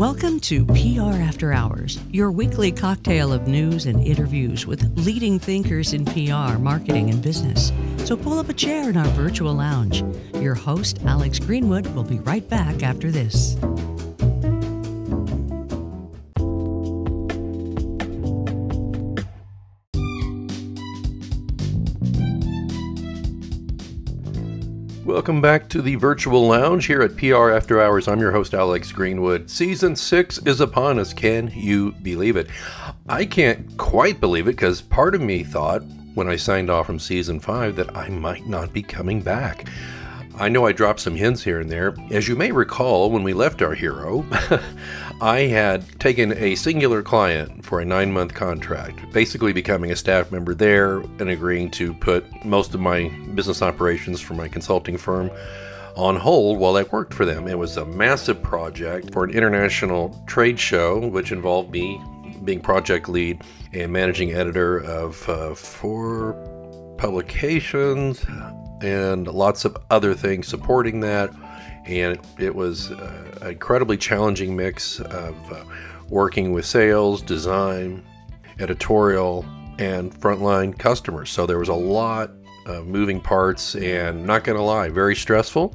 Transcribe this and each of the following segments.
Welcome to PR After Hours, your weekly cocktail of news and interviews with leading thinkers in PR, marketing, and business. So pull up a chair in our virtual lounge. Your host, Alex Greenwood, will be right back after this. Welcome back to the virtual lounge here at PR After Hours. I'm your host, Alex Greenwood. Season six is upon us. Can you believe it? I can't quite believe it because part of me thought when I signed off from season five that I might not be coming back. I know I dropped some hints here and there. As you may recall, when we left our hero, I had taken a singular client for a nine month contract, basically becoming a staff member there and agreeing to put most of my business operations for my consulting firm on hold while I worked for them. It was a massive project for an international trade show, which involved me being project lead and managing editor of uh, four publications and lots of other things supporting that and it was uh, an incredibly challenging mix of uh, working with sales, design, editorial, and frontline customers. So there was a lot of moving parts, and not going to lie, very stressful,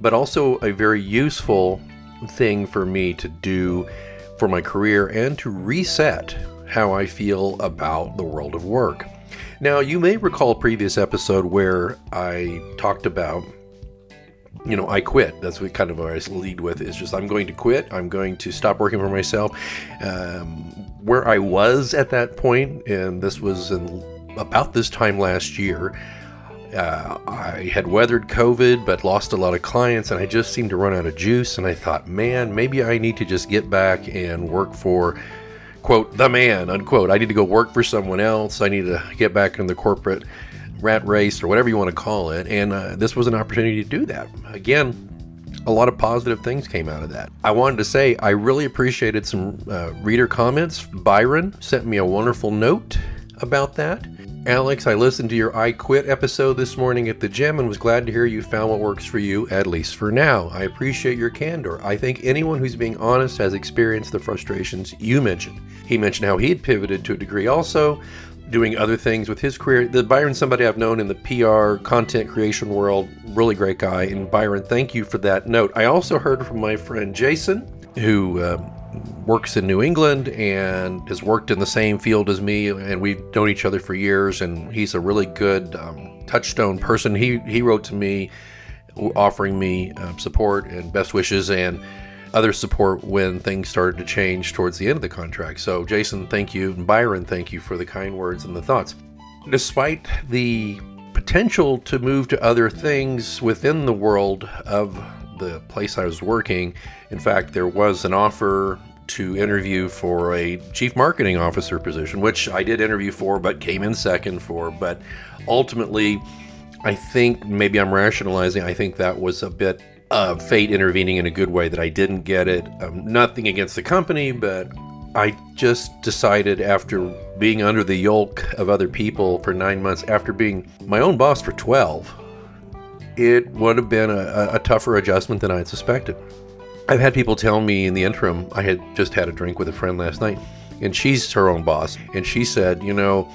but also a very useful thing for me to do for my career and to reset how I feel about the world of work. Now, you may recall a previous episode where I talked about you know, I quit. That's what kind of what I lead with is just I'm going to quit. I'm going to stop working for myself. Um, where I was at that point, and this was in about this time last year, uh, I had weathered COVID, but lost a lot of clients, and I just seemed to run out of juice. And I thought, man, maybe I need to just get back and work for, quote, the man, unquote. I need to go work for someone else. I need to get back in the corporate rat race or whatever you want to call it. And uh, this was an opportunity to do that. Again, a lot of positive things came out of that. I wanted to say I really appreciated some uh, reader comments. Byron sent me a wonderful note about that. Alex, I listened to your I Quit episode this morning at the gym and was glad to hear you found what works for you, at least for now. I appreciate your candor. I think anyone who's being honest has experienced the frustrations you mentioned. He mentioned how he had pivoted to a degree also, doing other things with his career. The Byron, somebody I've known in the PR content creation world, really great guy. And Byron, thank you for that note. I also heard from my friend Jason, who uh, works in New England and has worked in the same field as me, and we've known each other for years. And he's a really good um, touchstone person. He he wrote to me, offering me uh, support and best wishes and other support when things started to change towards the end of the contract. So, Jason, thank you. And Byron, thank you for the kind words and the thoughts. Despite the potential to move to other things within the world of the place I was working, in fact, there was an offer to interview for a chief marketing officer position, which I did interview for, but came in second for. But ultimately, I think maybe I'm rationalizing. I think that was a bit uh, fate intervening in a good way that I didn't get it. Um, nothing against the company, but I just decided after being under the yoke of other people for nine months, after being my own boss for 12, it would have been a, a tougher adjustment than I had suspected. I've had people tell me in the interim, I had just had a drink with a friend last night, and she's her own boss, and she said, you know,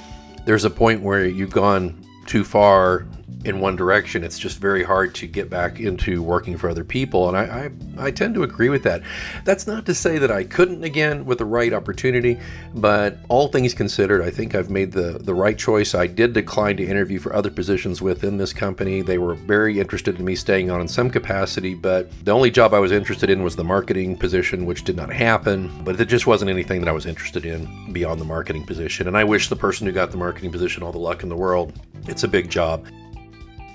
there's a point where you've gone too far in one direction, it's just very hard to get back into working for other people. And I, I, I, tend to agree with that. That's not to say that I couldn't again with the right opportunity, but all things considered, I think I've made the, the right choice. I did decline to interview for other positions within this company. They were very interested in me staying on in some capacity, but the only job I was interested in was the marketing position, which did not happen. But it just wasn't anything that I was interested in beyond the marketing position. And I wish the person who got the marketing position all the luck in the world. It's a big job.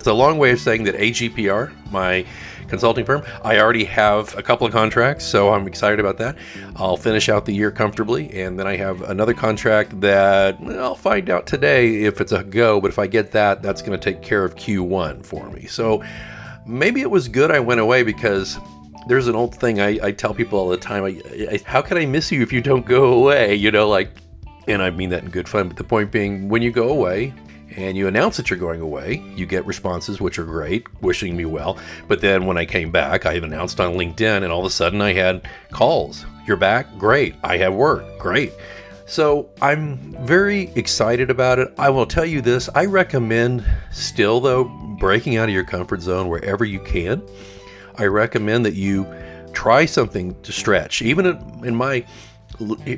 It's a long way of saying that AGPR, my consulting firm, I already have a couple of contracts, so I'm excited about that. I'll finish out the year comfortably, and then I have another contract that I'll find out today if it's a go, but if I get that, that's going to take care of Q1 for me. So maybe it was good I went away because there's an old thing I, I tell people all the time I, I, how can I miss you if you don't go away? You know, like, and I mean that in good fun, but the point being, when you go away, and you announce that you're going away. You get responses, which are great, wishing me well. But then when I came back, I announced on LinkedIn, and all of a sudden I had calls. You're back? Great. I have work. Great. So I'm very excited about it. I will tell you this I recommend still, though, breaking out of your comfort zone wherever you can. I recommend that you try something to stretch. Even in my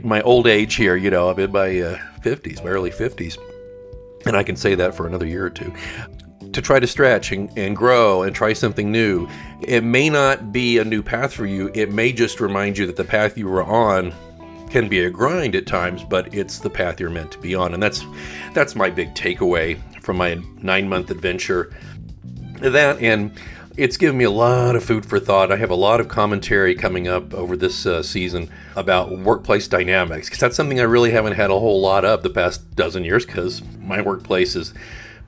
my old age here, you know, I'm in my uh, 50s, my early 50s, and I can say that for another year or two. To try to stretch and, and grow and try something new. It may not be a new path for you. It may just remind you that the path you were on can be a grind at times, but it's the path you're meant to be on. And that's that's my big takeaway from my nine month adventure. That and it's given me a lot of food for thought. I have a lot of commentary coming up over this uh, season about workplace dynamics because that's something I really haven't had a whole lot of the past dozen years because my workplace has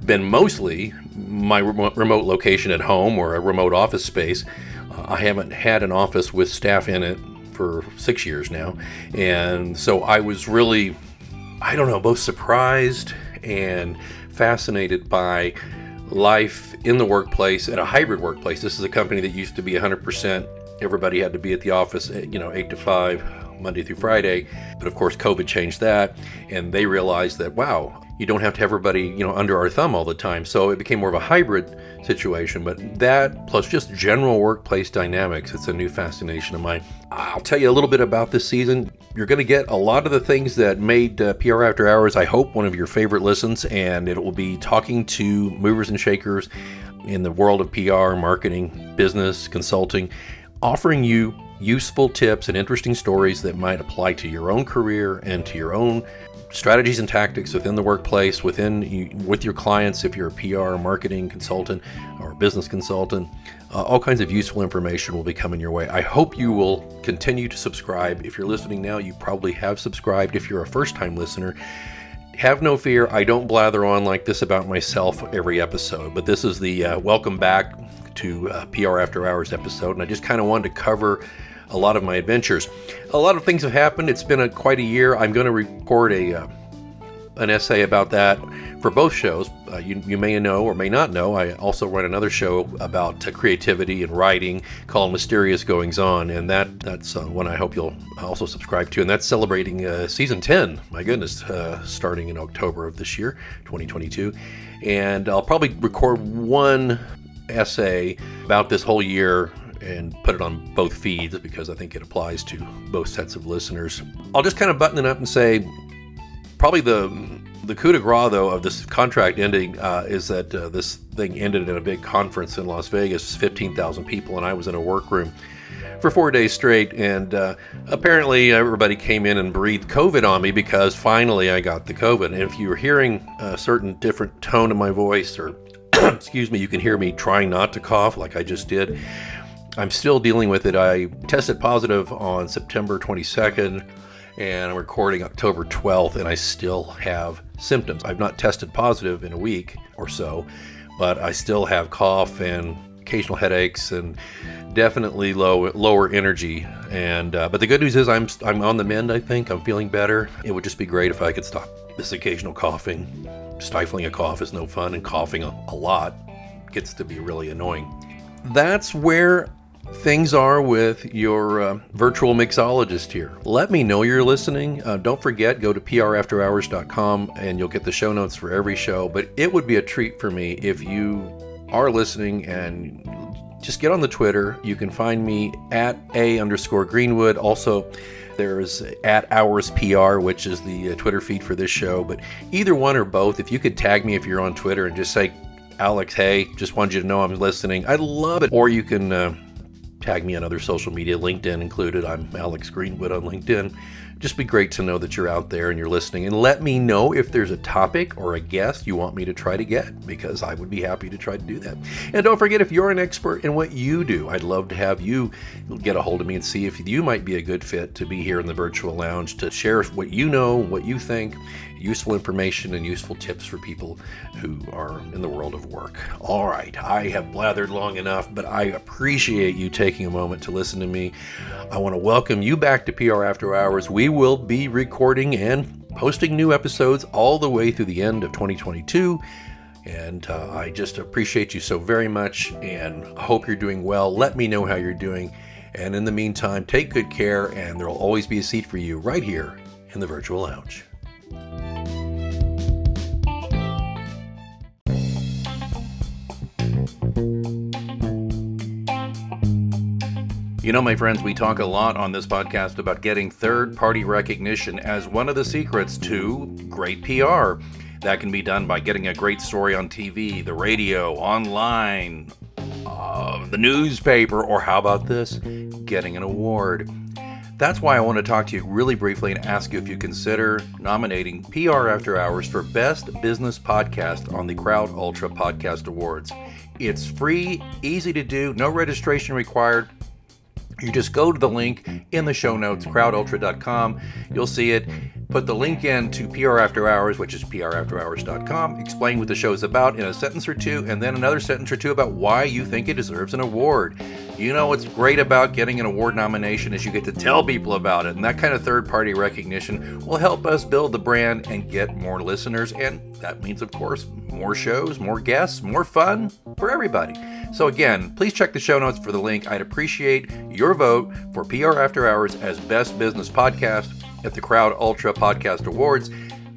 been mostly my remote location at home or a remote office space. Uh, I haven't had an office with staff in it for six years now. And so I was really, I don't know, both surprised and fascinated by life in the workplace at a hybrid workplace. This is a company that used to be 100%. Everybody had to be at the office, eh, you know, 8 to 5, Monday through Friday. But of course, COVID changed that. And they realized that, wow, you don't have to have everybody, you know, under our thumb all the time. So it became more of a hybrid situation. But that plus just general workplace dynamics, it's a new fascination of mine. I'll tell you a little bit about this season. You're going to get a lot of the things that made uh, PR After Hours, I hope, one of your favorite listens. And it will be talking to movers and shakers in the world of PR, marketing, business, consulting, offering you useful tips and interesting stories that might apply to your own career and to your own strategies and tactics within the workplace, within with your clients, if you're a PR, marketing consultant, or business consultant. Uh, all kinds of useful information will be coming your way. I hope you will continue to subscribe. If you're listening now, you probably have subscribed. If you're a first time listener, have no fear. I don't blather on like this about myself every episode, but this is the uh, welcome back to uh, PR After Hours episode, and I just kind of wanted to cover a lot of my adventures. A lot of things have happened. It's been a, quite a year. I'm going to record a uh, an essay about that for both shows. Uh, you, you may know or may not know. I also run another show about uh, creativity and writing called Mysterious Goings On, and that that's uh, one I hope you'll also subscribe to. And that's celebrating uh, season 10. My goodness, uh, starting in October of this year, 2022. And I'll probably record one essay about this whole year and put it on both feeds because I think it applies to both sets of listeners. I'll just kind of button it up and say probably the the coup de grace though of this contract ending uh, is that uh, this thing ended in a big conference in Las Vegas, 15,000 people, and I was in a workroom for four days straight. And uh, apparently, everybody came in and breathed COVID on me because finally I got the COVID. And if you're hearing a certain different tone in my voice, or excuse me, you can hear me trying not to cough like I just did. I'm still dealing with it. I tested positive on September 22nd and I'm recording October 12th, and I still have symptoms. I've not tested positive in a week or so, but I still have cough and occasional headaches and definitely low lower energy. And uh, but the good news is I'm I'm on the mend. I think I'm feeling better. It would just be great if I could stop this occasional coughing. Stifling a cough is no fun, and coughing a, a lot gets to be really annoying. That's where things are with your uh, virtual mixologist here. Let me know you're listening. Uh, don't forget, go to prafterhours.com and you'll get the show notes for every show. But it would be a treat for me if you are listening and just get on the Twitter. You can find me at a underscore Greenwood. Also, there's at Hours PR, which is the uh, Twitter feed for this show. But either one or both, if you could tag me if you're on Twitter and just say, Alex, hey, just wanted you to know I'm listening. I love it. Or you can uh, tag me on other social media, LinkedIn included. I'm Alex Greenwood on LinkedIn. Just be great to know that you're out there and you're listening. And let me know if there's a topic or a guest you want me to try to get, because I would be happy to try to do that. And don't forget, if you're an expert in what you do, I'd love to have you get a hold of me and see if you might be a good fit to be here in the virtual lounge to share what you know, what you think, useful information and useful tips for people who are in the world of work. All right, I have blathered long enough, but I appreciate you taking a moment to listen to me. I want to welcome you back to PR After Hours. We will be recording and posting new episodes all the way through the end of 2022. And uh, I just appreciate you so very much and hope you're doing well. Let me know how you're doing. And in the meantime, take good care, and there will always be a seat for you right here in the virtual lounge. You know, my friends, we talk a lot on this podcast about getting third party recognition as one of the secrets to great PR. That can be done by getting a great story on TV, the radio, online, uh, the newspaper, or how about this? Getting an award. That's why I want to talk to you really briefly and ask you if you consider nominating PR After Hours for Best Business Podcast on the Crowd Ultra Podcast Awards. It's free, easy to do, no registration required you just go to the link in the show notes, crowdultra.com. You'll see it. Put the link in to PR After Hours, which is prafterhours.com. Explain what the show is about in a sentence or two, and then another sentence or two about why you think it deserves an award. You know what's great about getting an award nomination is you get to tell people about it, and that kind of third party recognition will help us build the brand and get more listeners. And that means, of course, more shows, more guests, more fun for everybody. So, again, please check the show notes for the link. I'd appreciate your vote for PR After Hours as Best Business Podcast at the Crowd Ultra Podcast Awards.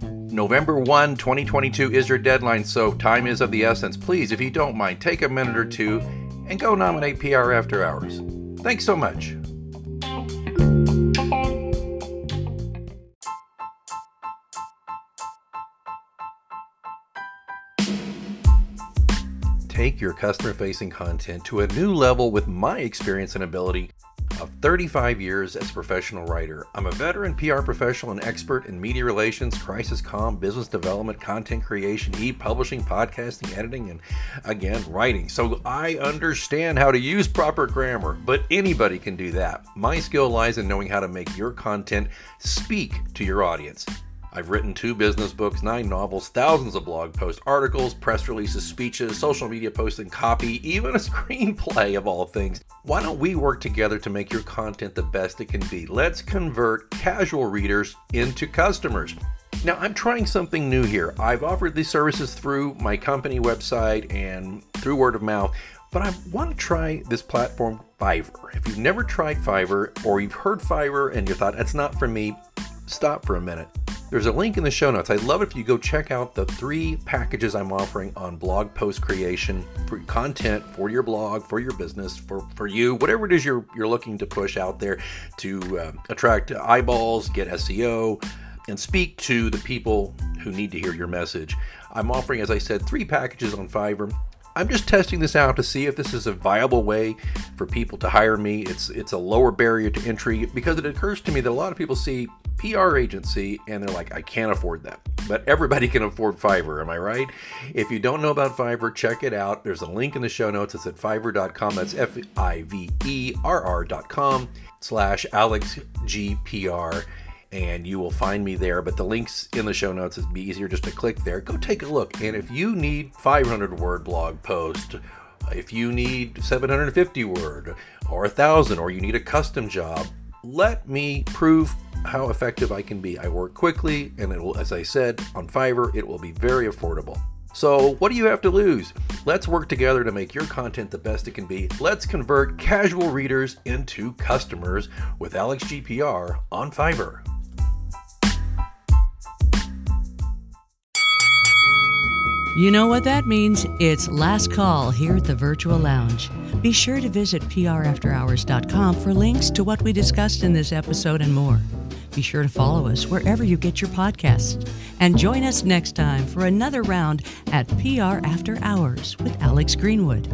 November 1, 2022 is your deadline, so time is of the essence. Please, if you don't mind, take a minute or two and go nominate PR After Hours. Thanks so much. Take your customer facing content to a new level with my experience and ability of 35 years as a professional writer. I'm a veteran PR professional and expert in media relations, crisis comm, business development, content creation, e publishing, podcasting, editing, and again, writing. So I understand how to use proper grammar, but anybody can do that. My skill lies in knowing how to make your content speak to your audience. I've written two business books, nine novels, thousands of blog posts, articles, press releases, speeches, social media posts, and copy, even a screenplay of all things. Why don't we work together to make your content the best it can be? Let's convert casual readers into customers. Now, I'm trying something new here. I've offered these services through my company website and through word of mouth, but I want to try this platform, Fiverr. If you've never tried Fiverr or you've heard Fiverr and you thought that's not for me, stop for a minute. There's a link in the show notes. I'd love it if you go check out the three packages I'm offering on blog post creation for content for your blog, for your business, for, for you, whatever it is you're, you're looking to push out there to uh, attract eyeballs, get SEO, and speak to the people who need to hear your message. I'm offering, as I said, three packages on Fiverr. I'm just testing this out to see if this is a viable way for people to hire me. It's it's a lower barrier to entry because it occurs to me that a lot of people see PR agency and they're like, I can't afford that. But everybody can afford Fiverr, am I right? If you don't know about Fiverr, check it out. There's a link in the show notes. It's at fiverr.com. That's F I V E R R.com slash AlexGPR and you will find me there. But the links in the show notes, it'd be easier just to click there. Go take a look. And if you need 500 word blog post, if you need 750 word or a thousand, or you need a custom job, let me prove how effective I can be. I work quickly, and it will, as I said, on Fiverr, it will be very affordable. So, what do you have to lose? Let's work together to make your content the best it can be. Let's convert casual readers into customers with Alex GPR on Fiverr. You know what that means? It's last call here at the Virtual Lounge. Be sure to visit prafterhours.com for links to what we discussed in this episode and more. Be sure to follow us wherever you get your podcasts. And join us next time for another round at PR After Hours with Alex Greenwood.